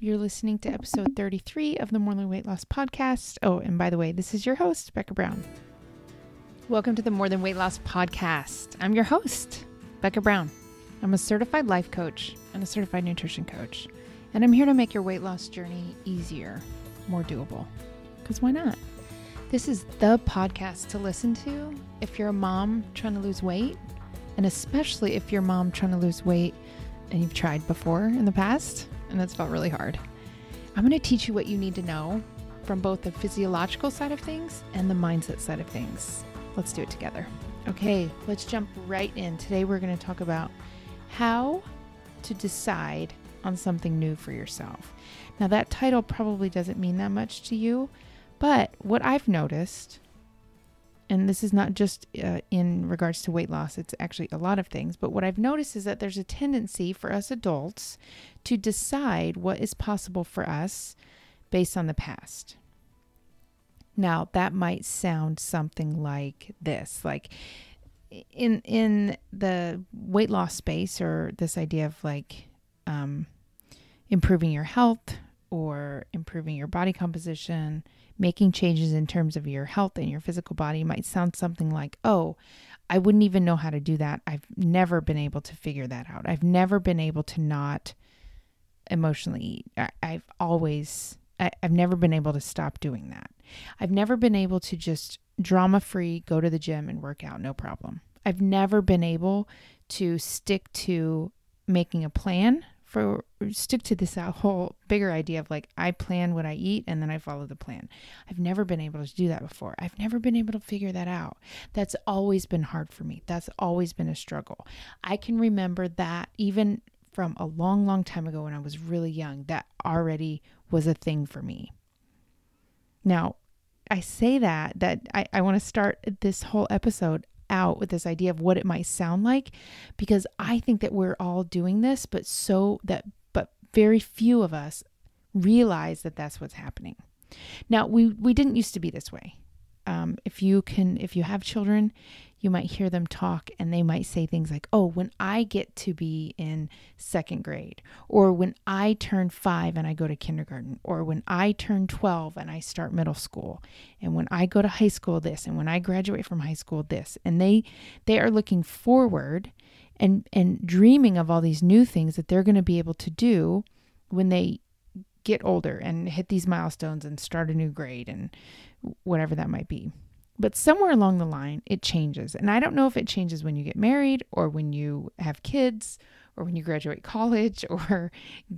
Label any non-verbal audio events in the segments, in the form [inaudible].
You're listening to episode 33 of the More Than Weight Loss podcast. Oh, and by the way, this is your host, Becca Brown. Welcome to the More Than Weight Loss podcast. I'm your host, Becca Brown. I'm a certified life coach and a certified nutrition coach, and I'm here to make your weight loss journey easier, more doable. Because why not? This is the podcast to listen to if you're a mom trying to lose weight, and especially if you're a mom trying to lose weight and you've tried before in the past and it's felt really hard. I'm going to teach you what you need to know from both the physiological side of things and the mindset side of things. Let's do it together. Okay, let's jump right in. Today we're going to talk about how to decide on something new for yourself. Now, that title probably doesn't mean that much to you, but what I've noticed and this is not just uh, in regards to weight loss, it's actually a lot of things. But what I've noticed is that there's a tendency for us adults to decide what is possible for us based on the past. Now, that might sound something like this like in in the weight loss space or this idea of like um, improving your health or improving your body composition making changes in terms of your health and your physical body might sound something like, oh, I wouldn't even know how to do that. I've never been able to figure that out. I've never been able to not emotionally eat. I, have always, I, I've never been able to stop doing that. I've never been able to just drama free go to the gym and work out, no problem. I've never been able to stick to making a plan for stick to this uh, whole bigger idea of like I plan what I eat and then I follow the plan. I've never been able to do that before. I've never been able to figure that out. That's always been hard for me. That's always been a struggle. I can remember that even from a long long time ago when I was really young that already was a thing for me. Now, I say that that I, I want to start this whole episode out with this idea of what it might sound like because I think that we're all doing this, but so that, but very few of us realize that that's what's happening. Now, we, we didn't used to be this way. Um, if you can, if you have children, you might hear them talk and they might say things like, Oh, when I get to be in second grade, or when I turn five and I go to kindergarten, or when I turn 12 and I start middle school, and when I go to high school, this, and when I graduate from high school, this. And they, they are looking forward and, and dreaming of all these new things that they're going to be able to do when they get older and hit these milestones and start a new grade and whatever that might be. But somewhere along the line, it changes. And I don't know if it changes when you get married or when you have kids or when you graduate college [laughs] or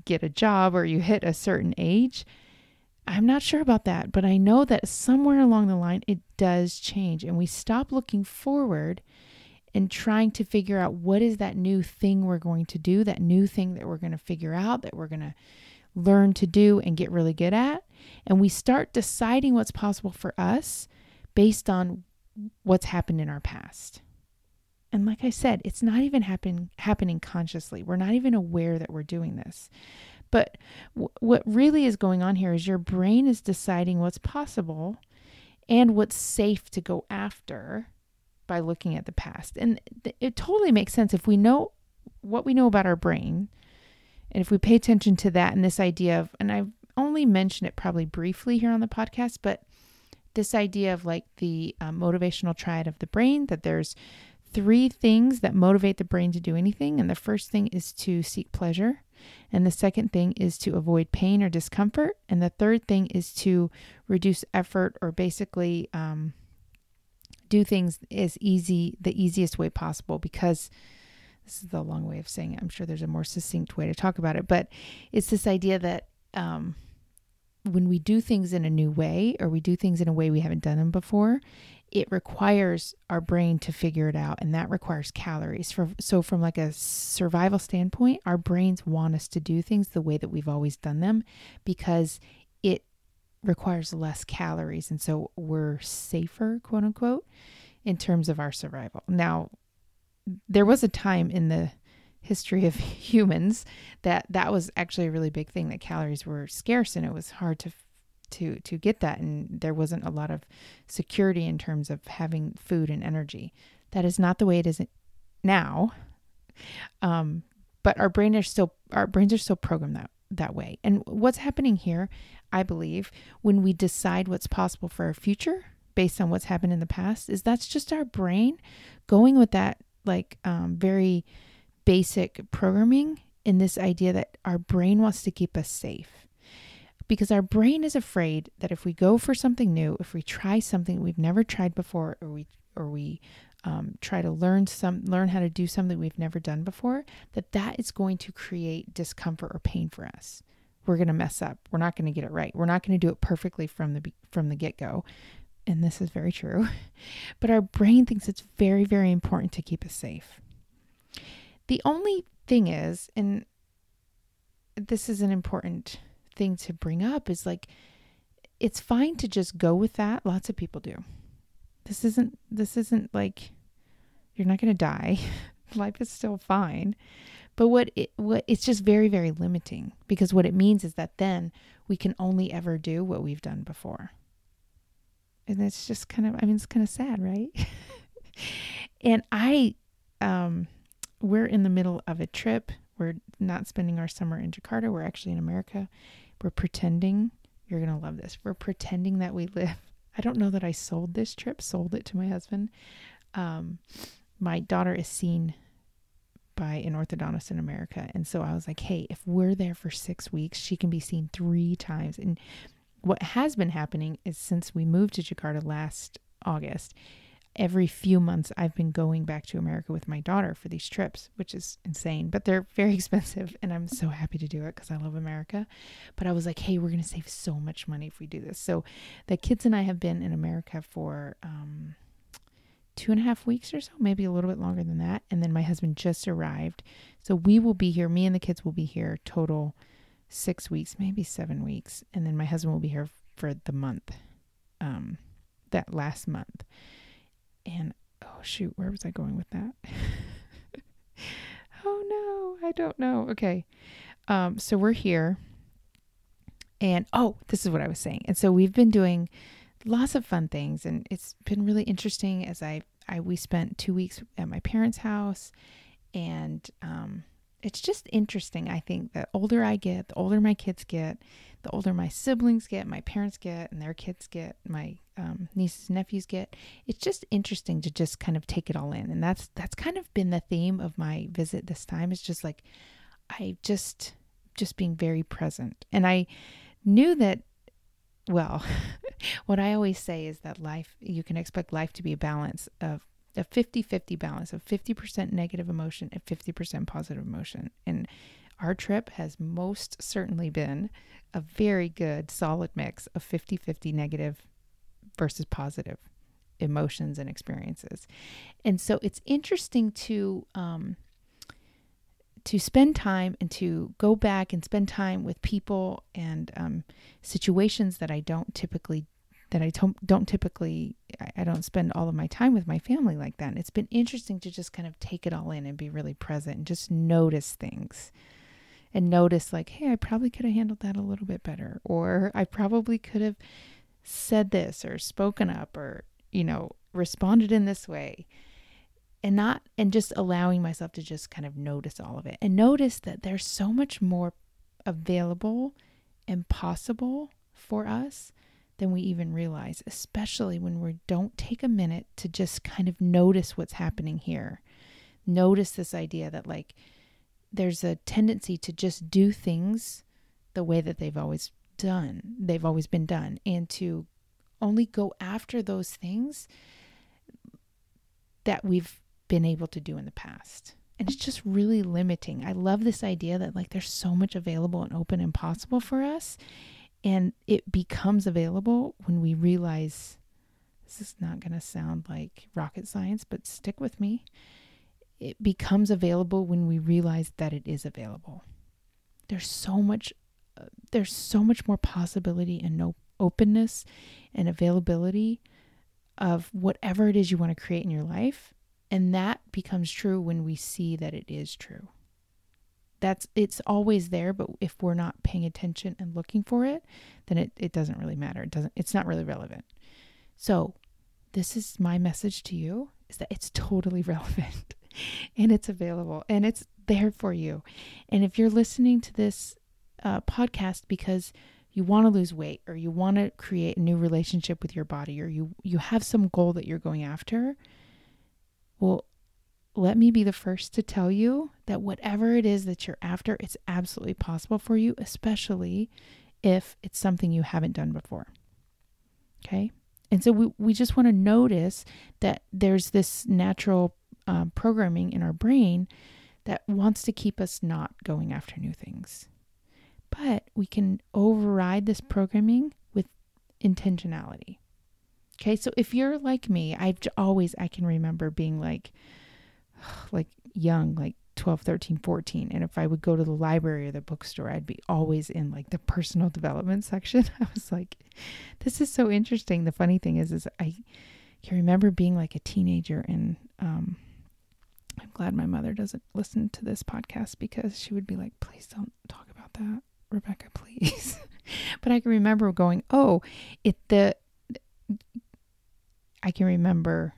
get a job or you hit a certain age. I'm not sure about that, but I know that somewhere along the line, it does change. And we stop looking forward and trying to figure out what is that new thing we're going to do, that new thing that we're going to figure out, that we're going to learn to do and get really good at. And we start deciding what's possible for us based on what's happened in our past. And like I said, it's not even happen, happening consciously. We're not even aware that we're doing this. But w- what really is going on here is your brain is deciding what's possible and what's safe to go after by looking at the past. And th- it totally makes sense if we know what we know about our brain and if we pay attention to that and this idea of, and I've only mentioned it probably briefly here on the podcast, but this idea of like the um, motivational triad of the brain that there's three things that motivate the brain to do anything. And the first thing is to seek pleasure. And the second thing is to avoid pain or discomfort. And the third thing is to reduce effort or basically um, do things as easy, the easiest way possible because this is the long way of saying it. I'm sure there's a more succinct way to talk about it, but it's this idea that um, when we do things in a new way or we do things in a way we haven't done them before, it requires our brain to figure it out and that requires calories. For, so from like a survival standpoint, our brains want us to do things the way that we've always done them because it requires less calories and so we're safer, quote unquote, in terms of our survival. Now, there was a time in the history of [laughs] humans that that was actually a really big thing that calories were scarce and it was hard to to to get that. And there wasn't a lot of security in terms of having food and energy. That is not the way it is now. Um, but our brain are still our brains are still programmed that that way. And what's happening here, I believe, when we decide what's possible for our future based on what's happened in the past, is that's just our brain going with that like um, very basic programming in this idea that our brain wants to keep us safe. Because our brain is afraid that if we go for something new, if we try something we've never tried before, or we or we um, try to learn some learn how to do something we've never done before, that that is going to create discomfort or pain for us. We're going to mess up. We're not going to get it right. We're not going to do it perfectly from the from the get go. And this is very true. [laughs] But our brain thinks it's very very important to keep us safe. The only thing is, and this is an important thing to bring up, is like it's fine to just go with that. Lots of people do. This isn't this isn't like you're not going to die. [laughs] Life is still fine. But what it what it's just very very limiting because what it means is that then we can only ever do what we've done before. And it's just kind of I mean it's kind of sad, right? [laughs] and I um we're in the middle of a trip. We're not spending our summer in Jakarta. We're actually in America. We're pretending. You're going to love this. We're pretending that we live. [laughs] I don't know that I sold this trip, sold it to my husband. Um, my daughter is seen by an orthodontist in America. And so I was like, hey, if we're there for six weeks, she can be seen three times. And what has been happening is since we moved to Jakarta last August, every few months I've been going back to America with my daughter for these trips, which is insane, but they're [laughs] very expensive and I'm so happy to do it cuz I love America. But I was like, "Hey, we're going to save so much money if we do this." So the kids and I have been in America for um, two and a half weeks or so, maybe a little bit longer than that. And then my husband just arrived. So we will be here, me and the kids will be here total six weeks, maybe seven weeks. And then my husband will be here for the month, um, that last month. And oh shoot, where was I going with that? [laughs] oh no, I don't know. Okay. Um, so we're here. And oh, this is what I was saying. And so we've been doing lots of fun things and it's been really interesting as I, I we spent two weeks at my parents' house and um, it's just interesting. I think the older I get, the older my kids get, the older my siblings get, my parents get, and their kids get, my um, nieces and nephews get. It's just interesting to just kind of take it all in, and that's that's kind of been the theme of my visit this time. It's just like I just just being very present, and I knew that. Well, [laughs] what I always say is that life, you can expect life to be a balance of a 50 50 balance of 50% negative emotion and 50% positive emotion. And our trip has most certainly been a very good, solid mix of 50 50 negative versus positive emotions and experiences. And so it's interesting to, um, to spend time and to go back and spend time with people and um, situations that I don't typically that I don't, don't typically, I don't spend all of my time with my family like that. And it's been interesting to just kind of take it all in and be really present and just notice things and notice, like, hey, I probably could have handled that a little bit better, or I probably could have said this or spoken up or, you know, responded in this way. And not, and just allowing myself to just kind of notice all of it and notice that there's so much more available and possible for us than we even realize, especially when we don't take a minute to just kind of notice what's happening here. Notice this idea that, like, there's a tendency to just do things the way that they've always done, they've always been done, and to only go after those things that we've been able to do in the past. And it's just really limiting. I love this idea that, like, there's so much available and open and possible for us. And it becomes available when we realize this is not going to sound like rocket science, but stick with me. It becomes available when we realize that it is available. There's so much uh, there's so much more possibility and no openness and availability of whatever it is you want to create in your life and that becomes true when we see that it is true that's it's always there but if we're not paying attention and looking for it then it, it doesn't really matter. It doesn't it's not really relevant. So this is my message to you is that it's totally [laughs] relevant and it's available and it's there for you. And if you're listening to this uh, podcast because you want to lose weight or you want to create a new relationship with your body or you you have some goal that you're going after well let me be the first to tell you that whatever it is that you're after it's absolutely possible for you especially if it's something you haven't done before. Okay? And so we, we just want to notice that there's this natural um, programming in our brain that wants to keep us not going after new things. But we can override this programming with intentionality. Okay, so if you're like me, I've always, I can remember being like, [sighs] like young, like 12, 13, 14. And if I would go to the library or the bookstore, I'd be always in like the personal development [laughs] section. I was like, this is so interesting. The funny thing is, is I can remember being like a teenager and, um, I'm glad my mother doesn't listen to this podcast because she would be like, please don't talk about that. Rebecca, please. [laughs] but I can remember going, oh, it the I can remember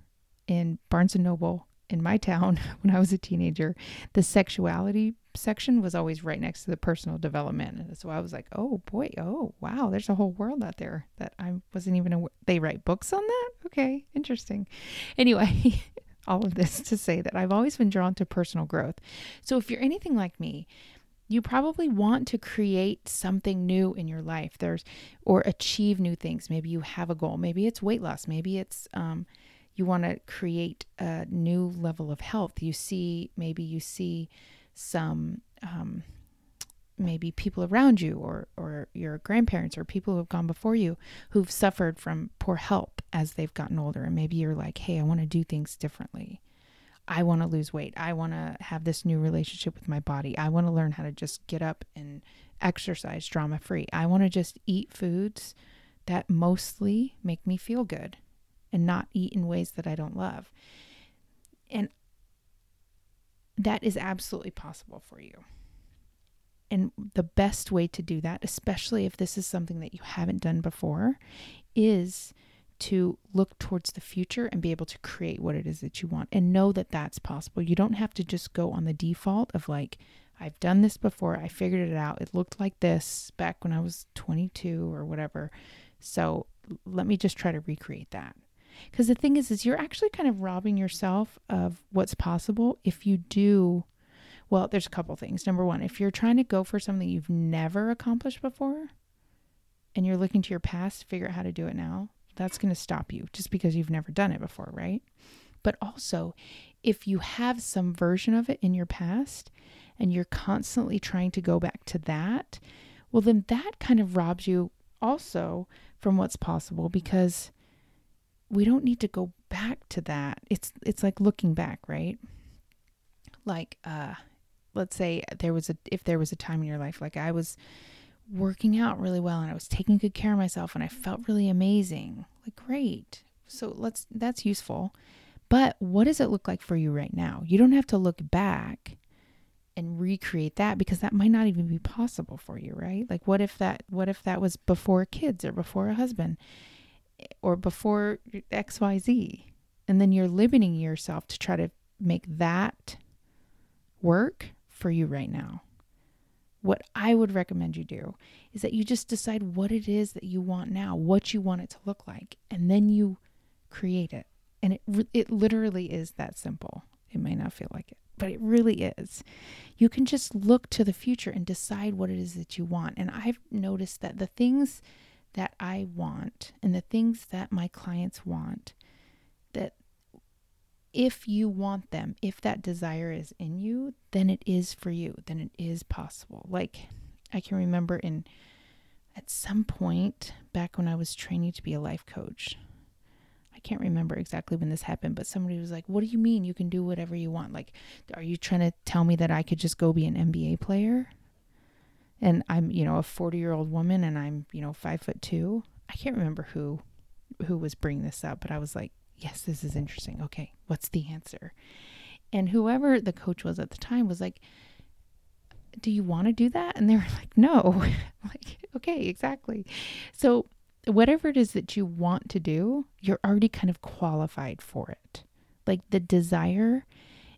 in Barnes and Noble in my town [laughs] when I was a teenager, the sexuality section was always right next to the personal development. And so I was like, oh boy, oh wow, there's a whole world out there that I wasn't even aware. They write books on that? Okay, interesting. Anyway, [laughs] all of this to say that I've always been drawn to personal growth. So if you're anything like me, you probably want to create something new in your life there's or achieve new things maybe you have a goal maybe it's weight loss maybe it's um, you want to create a new level of health you see maybe you see some um, maybe people around you or or your grandparents or people who have gone before you who've suffered from poor health as they've gotten older and maybe you're like hey i want to do things differently I want to lose weight. I want to have this new relationship with my body. I want to learn how to just get up and exercise drama free. I want to just eat foods that mostly make me feel good and not eat in ways that I don't love. And that is absolutely possible for you. And the best way to do that, especially if this is something that you haven't done before, is to look towards the future and be able to create what it is that you want and know that that's possible. You don't have to just go on the default of like, I've done this before, I figured it out. It looked like this back when I was 22 or whatever. So let me just try to recreate that. Because the thing is, is you're actually kind of robbing yourself of what's possible if you do. Well, there's a couple things. Number one, if you're trying to go for something you've never accomplished before, and you're looking to your past to figure out how to do it now, that's going to stop you just because you've never done it before, right? But also, if you have some version of it in your past and you're constantly trying to go back to that, well, then that kind of robs you also from what's possible because we don't need to go back to that. It's it's like looking back, right? Like uh let's say there was a if there was a time in your life like I was working out really well and I was taking good care of myself and I felt really amazing. Like great. So let's that's useful. But what does it look like for you right now? You don't have to look back and recreate that because that might not even be possible for you, right? Like what if that what if that was before kids or before a husband or before XYZ? And then you're limiting yourself to try to make that work for you right now what I would recommend you do is that you just decide what it is that you want now, what you want it to look like, and then you create it. And it it literally is that simple. It may not feel like it, but it really is. You can just look to the future and decide what it is that you want. And I've noticed that the things that I want and the things that my clients want that if you want them, if that desire is in you, then it is for you, then it is possible. Like I can remember in at some point back when I was training to be a life coach. I can't remember exactly when this happened, but somebody was like, "What do you mean you can do whatever you want? Like are you trying to tell me that I could just go be an NBA player?" And I'm, you know, a 40-year-old woman and I'm, you know, 5 foot 2. I can't remember who who was bringing this up, but I was like, yes, this is interesting. Okay, what's the answer? And whoever the coach was at the time was like, do you want to do that? And they were [laughs] like, no. [laughs] like, okay, exactly. So, whatever it is that you want to do, you're already kind of qualified for it. Like the desire,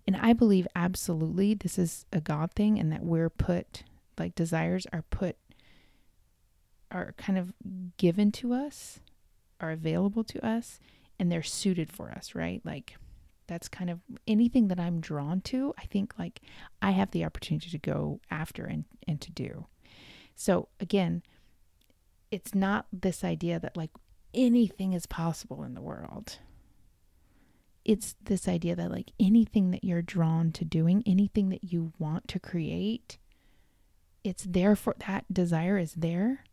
and I believe absolutely this is a God thing and that we're put like desires are put are kind of given to us, are available to us, and they're suited for us, right? Like that's kind of anything that I'm drawn to, I think like I have the opportunity to go after and, and to do. So again, it's not this idea that like anything is possible in the world. It's this idea that like anything that you're drawn to doing, anything that you want to create, it's there for that desire is there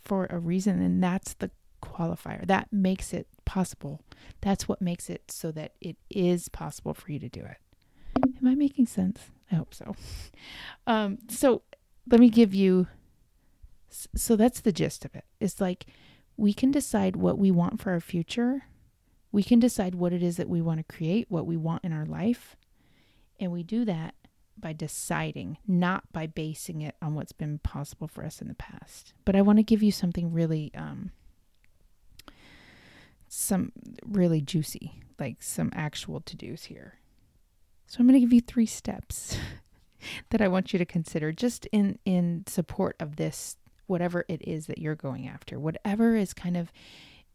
for a reason and that's the qualifier. That makes it possible. That's what makes it so that it is possible for you to do it. Am I making sense? I hope so. [laughs] Um, so let me give you. So that's the gist of it. It's like we can decide what we want for our future. We can decide what it is that we want to create, what we want in our life. And we do that by deciding, not by basing it on what's been possible for us in the past. But I want to give you something really um, some really juicy, like some actual to dos here. So I'm going to give you three steps [laughs] that I want you to consider just in in support of this whatever it is that you're going after. Whatever is kind of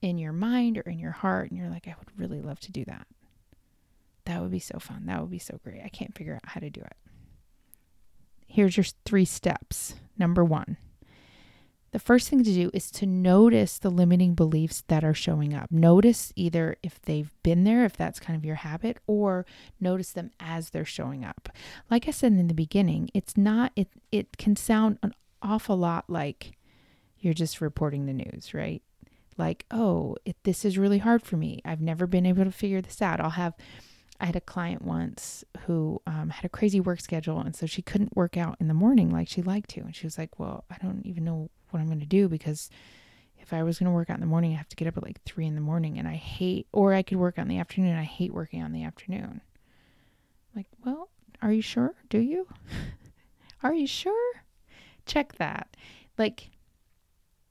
in your mind or in your heart and you're like I would really love to do that. That would be so fun. That would be so great. I can't figure out how to do it. Here's your three steps. Number 1 the first thing to do is to notice the limiting beliefs that are showing up. Notice either if they've been there, if that's kind of your habit, or notice them as they're showing up. Like I said in the beginning, it's not, it, it can sound an awful lot like you're just reporting the news, right? Like, oh, it, this is really hard for me. I've never been able to figure this out. I'll have, I had a client once who um, had a crazy work schedule, and so she couldn't work out in the morning like she liked to. And she was like, Well, I don't even know what I'm going to do because if I was going to work out in the morning, I have to get up at like three in the morning and I hate, or I could work out in the afternoon. I hate working on the afternoon. Like, well, are you sure? Do you? [laughs] are you sure? Check that. Like,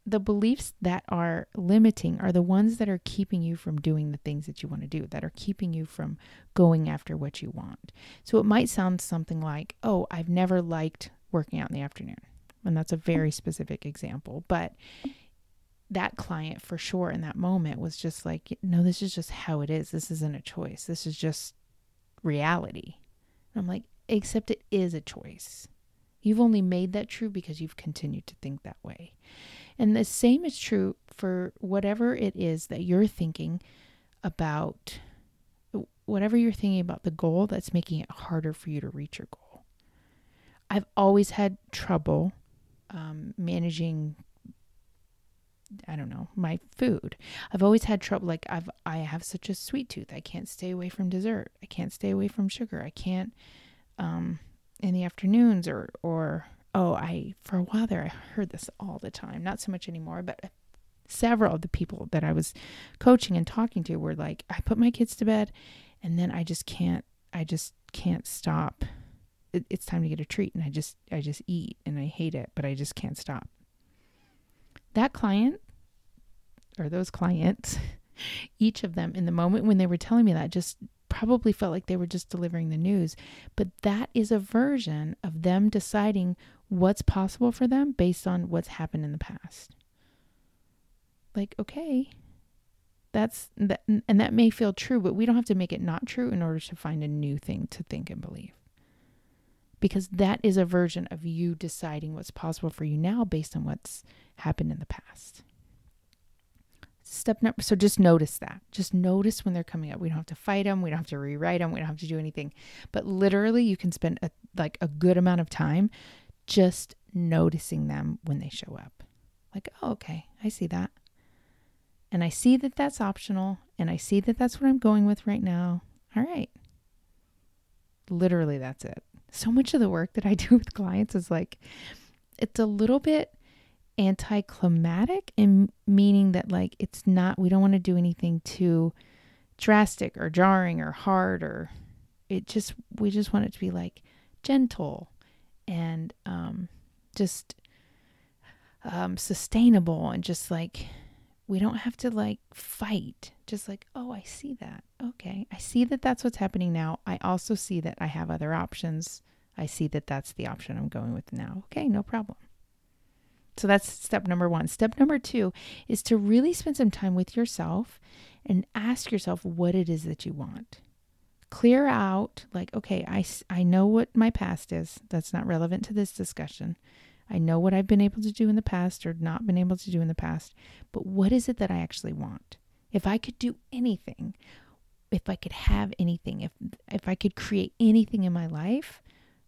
the beliefs that are limiting are the ones that are keeping you from doing the things that you want to do, that are keeping you from going after what you want. So it might sound something like, oh, I've never liked working out in the afternoon. And that's a very specific example. But that client for sure in that moment was just like, no, this is just how it is. This isn't a choice. This is just reality. And I'm like, except it is a choice. You've only made that true because you've continued to think that way. And the same is true for whatever it is that you're thinking about, whatever you're thinking about the goal that's making it harder for you to reach your goal. I've always had trouble um, managing I don't know, my food. I've always had trouble like I've I have such a sweet tooth. I can't stay away from dessert. I can't stay away from sugar. I can't um in the afternoons or or oh, I for a while there I heard this all the time. Not so much anymore, but several of the people that I was coaching and talking to were like I put my kids to bed and then I just can't I just can't stop it, it's time to get a treat and I just I just eat and I hate it, but I just can't stop. That client or those clients, [laughs] each of them in the moment when they were telling me that just probably felt like they were just delivering the news, but that is a version of them deciding what's possible for them based on what's happened in the past. Like, okay, that's that and that may feel true, but we don't have to make it not true in order to find a new thing to think and believe because that is a version of you deciding what's possible for you now based on what's happened in the past. Step number, so just notice that. Just notice when they're coming up. We don't have to fight them. We don't have to rewrite them. We don't have to do anything. But literally, you can spend a, like a good amount of time just noticing them when they show up. Like, oh, okay, I see that. And I see that that's optional. And I see that that's what I'm going with right now. All right. Literally, that's it so much of the work that I [laughs] do with clients is like, it's a little bit anticlimactic in meaning that like it's not we don't want to do anything too drastic or jarring or hard or it just we just want it to be like gentle and um just um sustainable and just like we don't have to like fight just like oh i see that okay i see that that's what's happening now i also see that i have other options I see that that's the option I'm going with now. Okay, no problem. So that's step number one. Step number two is to really spend some time with yourself and ask yourself what it is that you want. Clear out, like, okay, I, I know what my past is. That's not relevant to this discussion. I know what I've been able to do in the past or not been able to do in the past, but what is it that I actually want? If I could do anything, if I could have anything, if if I could create anything in my life,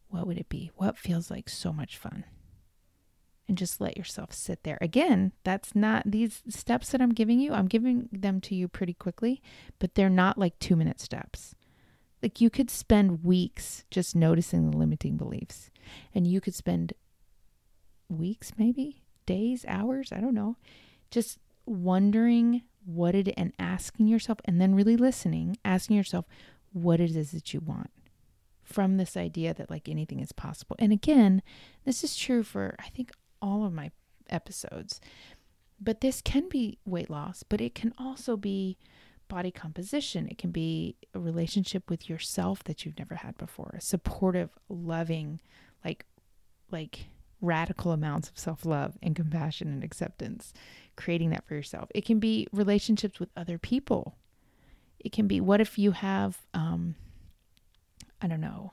what would it be? What feels like so much fun? And just let yourself sit there. Again, that's not these steps that I'm giving you, I'm giving them to you pretty quickly, but they're not like 2-minute steps. Like you could spend weeks just noticing the limiting beliefs. And you could spend weeks maybe, days, hours, I don't know, just wondering what it and asking yourself and then really listening, asking yourself what it is that you want from this idea that like anything is possible. And again, this is true for I think all of my episodes. But this can be weight loss, but it can also be body composition. It can be a relationship with yourself that you've never had before. A supportive, loving, like like radical amounts of self-love and compassion and acceptance creating that for yourself. It can be relationships with other people. It can be what if you have, um, I don't know,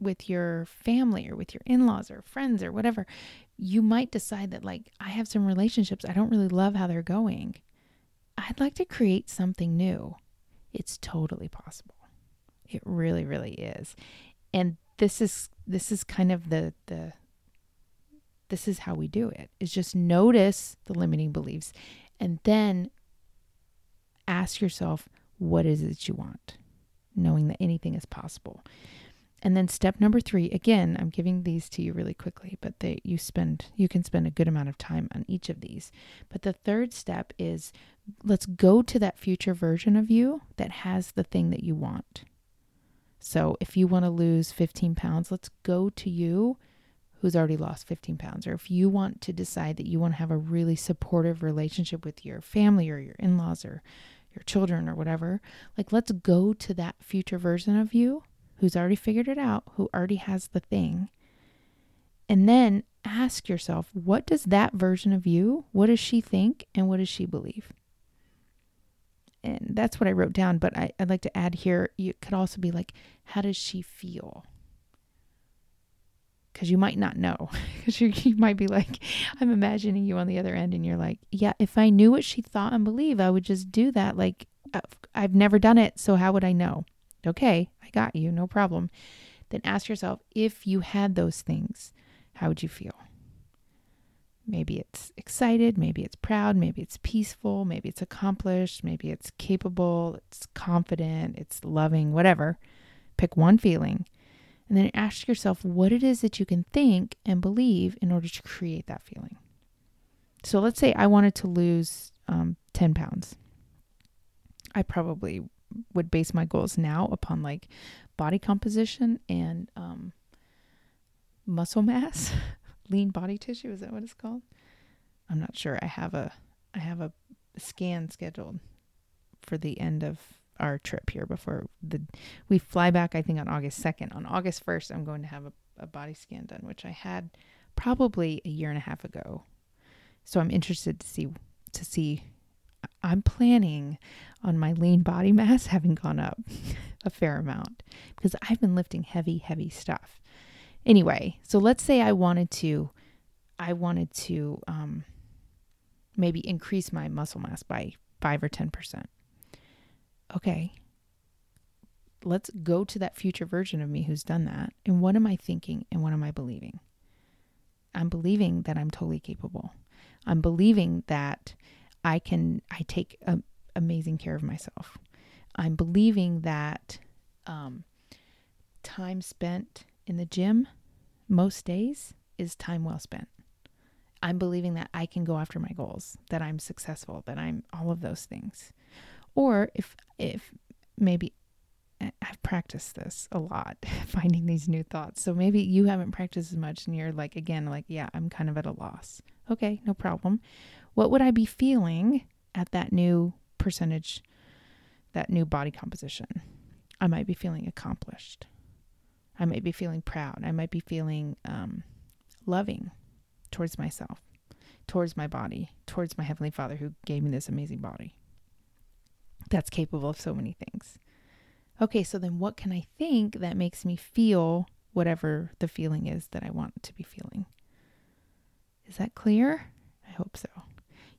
with your family or with your in laws or friends or whatever. You might decide that, like, I have some relationships, I don't really love how they're going. I'd like to create something new. It's totally possible. It really, really is. And this is this is kind of the the this is how we do it is just notice the limiting beliefs and then ask yourself what is it you want knowing that anything is possible and then step number three again i'm giving these to you really quickly but they you spend you can spend a good amount of time on each of these. But the third step is let's go to that future version of you that has the thing that you want. So if you want to lose 15 pounds let's go to you who's already lost 15 pounds, or if you want to decide that you want to have a really supportive relationship with your family or your in laws or your children or whatever, like let's go to that future version of you who's already figured it out, who already has the thing. And then ask yourself, what does that version of you, what does she think and what does she believe? And that's what I wrote down, but I, would like to add here, it could also be like, how does she feel? because you might not know. [laughs] Because you, you might be like, I'm imagining you on the other end, and you're like, yeah, if I knew what she thought and believed, I would just do that. Like, I've never done it, so how would I know? Okay, I got you, no problem. Then ask yourself, if you had those things, how would you feel? Maybe it's excited, maybe it's proud, maybe it's peaceful, maybe it's accomplished, maybe it's capable, it's confident, it's loving, whatever. Pick one feeling and then ask yourself what it is that you can think and believe in order to create that feeling. So let's say I wanted to lose um, 10 pounds. I probably would base my goals now upon like body composition and um, muscle mass, [laughs] lean body tissue. Is that what it's called? I'm not sure. I have a I have a scan scheduled for the end of our trip here before the we fly back. I think on August second. On August first, I'm going to have a, a body scan done, which I had probably a year and a half ago. So I'm interested to see to see. I'm planning on my lean body mass [laughs] having gone up a fair amount because I've been lifting heavy, heavy stuff. Anyway, so let's say I wanted to, I wanted to um, maybe increase my muscle mass by five or ten percent okay, let's go to that future version of me who's done that. And what am I thinking and what am I believing? I'm believing that I'm totally capable. I'm believing that I can, I take a, amazing care of myself. I'm believing that um, time spent in the gym most days is time well spent. I'm believing that I can go after my goals, that I'm successful, that I'm all of those things. Or if if maybe I've practiced this a lot, [laughs] finding these new thoughts. So maybe you haven't practiced as much and you're like, again, like, yeah, I'm kind of at a loss. Okay, no problem. What would I be feeling at that new percentage, that new body composition? I might be feeling accomplished. I might be feeling proud. I might be feeling um, loving towards myself, towards my body, towards my Heavenly Father who gave me this amazing body that's capable of so many things. Okay, so then what can I think that makes me feel whatever the feeling is that I want to be feeling? Is that clear? I hope so.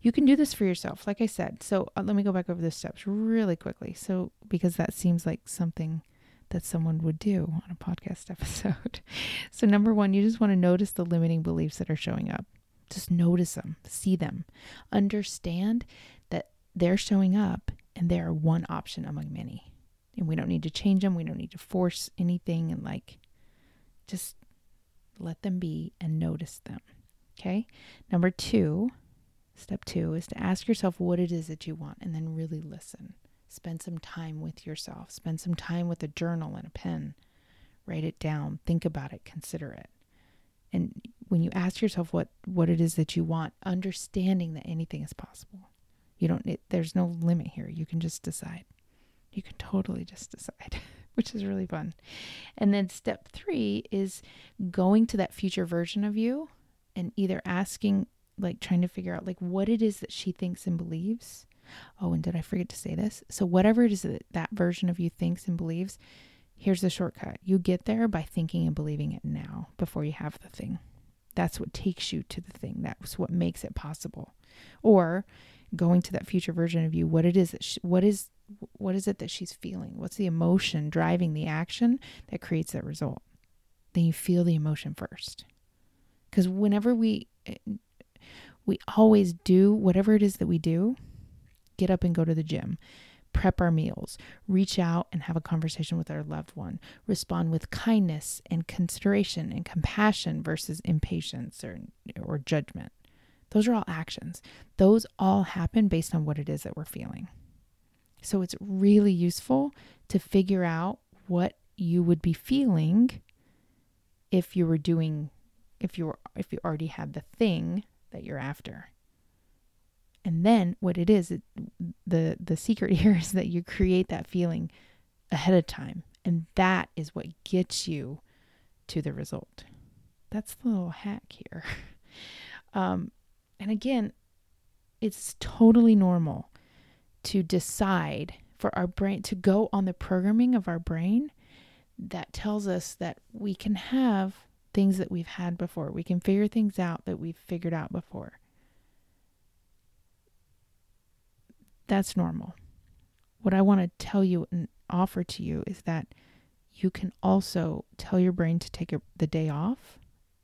You can do this for yourself, like I said. So uh, let me go back over the steps really quickly. So, because that seems like something that someone would do on a podcast [laughs] episode. so, number one, you just want to notice the limiting beliefs that are showing up. Just notice them, see them, understand that they're showing up and they are one option among many. And we don't need to change them, we don't need to force anything, and like just let them be and notice them. Okay. Number two, step two is to ask yourself what it is that you want and then really listen. Spend some time with yourself. Spend some time with a journal and a pen. Write it down. Think about it. Consider it. And when you ask yourself what, what it is that you want, understanding that anything is possible. You don't, it, there's no limit here. You can just decide. You can totally just decide, [laughs] which is really fun. And then step three is going to that future version of you and either asking, like trying to figure out like what it is that she thinks and believes Oh, and did I forget to say this? So, whatever it is that that version of you thinks and believes, here's the shortcut. You get there by thinking and believing it now before you have the thing. That's what takes you to the thing. That's what makes it possible. Or going to that future version of you, what it is that she, what is what is it that she's feeling? What's the emotion driving the action that creates that result? Then you feel the emotion first. Cuz whenever we we always do whatever it is that we do, get up and go to the gym, prep our meals, reach out and have a conversation with our loved one, respond with kindness and consideration and compassion versus impatience or, or judgment. Those are all actions. Those all happen based on what it is that we're feeling. So it's really useful to figure out what you would be feeling if you were doing if you were if you already had the thing that you're after. And then what it is, it, the the secret [laughs] here is that you create that feeling ahead of time, and that is what gets you to the result. That's the little hack here. [laughs] Um, and again, it's totally normal to decide for our brain to go on the programming of our brain that tells us that we can have things that we've had before. We can figure things out that we've figured out before. That's normal. What I want to tell you and offer to you is that you can also tell your brain to take a, the day off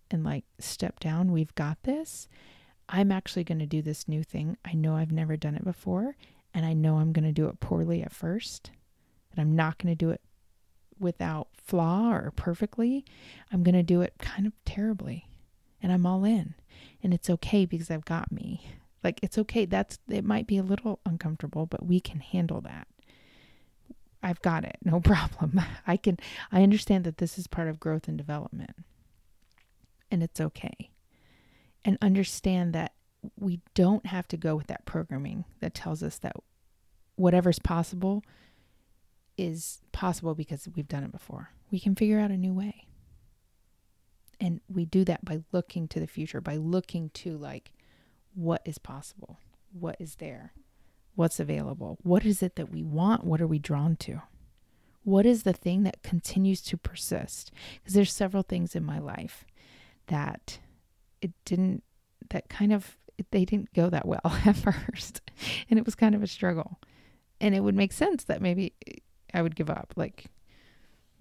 and like step down. We've got this. I'm actually going to do this new thing. I know I've never done it before, and I know I'm going to do it poorly at first, and I'm not going to do it without flaw or perfectly. I'm going to do it kind of terribly, and I'm all in. And it's okay because I've got me. Like it's okay. That's it might be a little uncomfortable, but we can handle that. I've got it. [laughs] No problem. I can I understand that this is part of growth and development. And it's okay. And understand that we don't have to go with that programming that tells us that whatever's possible is possible because we've done it before. We can figure out a new way. And we do that by looking to the future, by looking to like what is possible, what is there, what's available, what is it that we want, what are we drawn to? What is the thing that continues to persist? Because there's several things in my life that it didn't, that kind of, they didn't go that well [laughs] at first. And it was kind of a struggle. And it would make sense that maybe I would give up. Like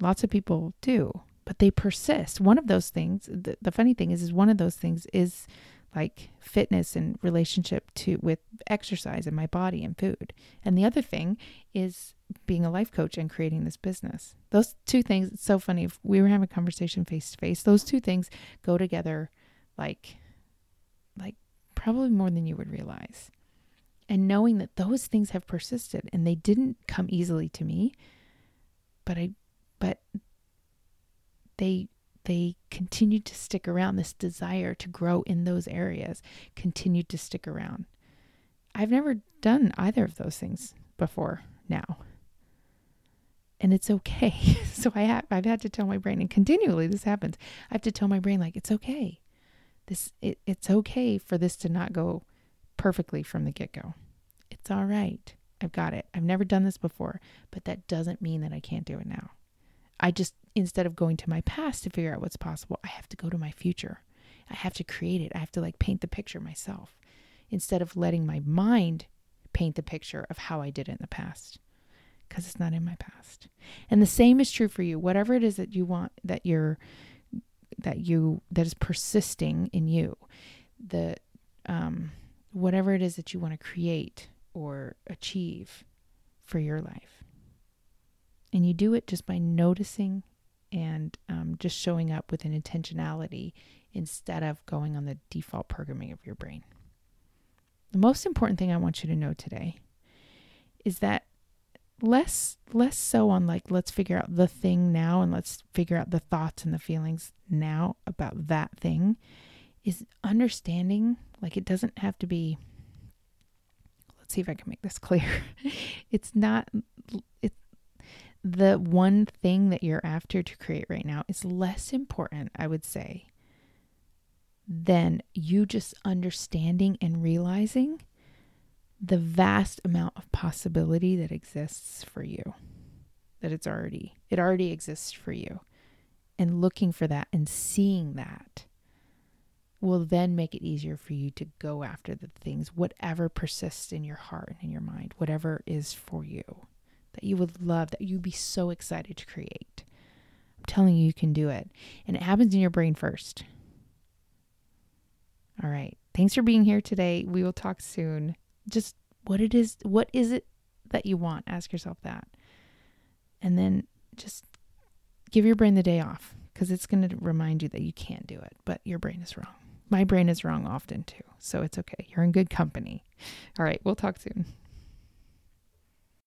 lots of people do, but they persist. One of those things, the, the funny thing is, is one of those things is like fitness and relationship to with exercise and my body and food. And the other thing is being a life coach and creating this business. Those two things, it's so funny. If we were having a conversation face to face, those two things go together like like probably more than you would realize. And knowing that those things have persisted and they didn't come easily to me, but I but they they continued to stick around. This desire to grow in those areas continued to stick around. I've never done either of those things before now. and it's okay. [laughs] so I have I've had to tell my brain, and continually this happens. I have to tell my brain like it's okay. This it, it's okay for this to not go perfectly from the get go. It's all right. I've got it. I've never done this before, but that doesn't mean that I can't do it now. I just instead of going to my past to figure out what's possible, I have to go to my future. I have to create it. I have to like paint the picture myself instead of letting my mind paint the picture of how I did it in the past because it's not in my past. And the same is true for you. Whatever it is that you want that you're that you that is persisting in you, the um whatever it is that you want to create or achieve for your life. And you do it just by noticing and um, just showing up with an intentionality instead of going on the default programming of your brain. The most important thing I want you to know today is that less less so on like let's figure out the thing now and let's figure out the thoughts and the feelings now about that thing is understanding like it doesn't have to be let's see if I can make this clear. [laughs] it's not it the one thing that you're after to create right now is less important, I would say, than you just understanding and realizing the vast amount of possibility that exists for you that it's already it already exists for you and looking for that and seeing that will then make it easier for you to go after the things whatever persists in your heart and in your mind whatever is for you that you would love that you'd be so excited to create. I'm telling you you can do it. And it happens in your brain first. All right. Thanks for being here today. We will talk soon. Just what it is what is it that you want? Ask yourself that. And then just give your brain the day off because it's going to remind you that you can't do it but your brain is wrong my brain is wrong often too so it's okay. You're in good company. All right we'll talk soon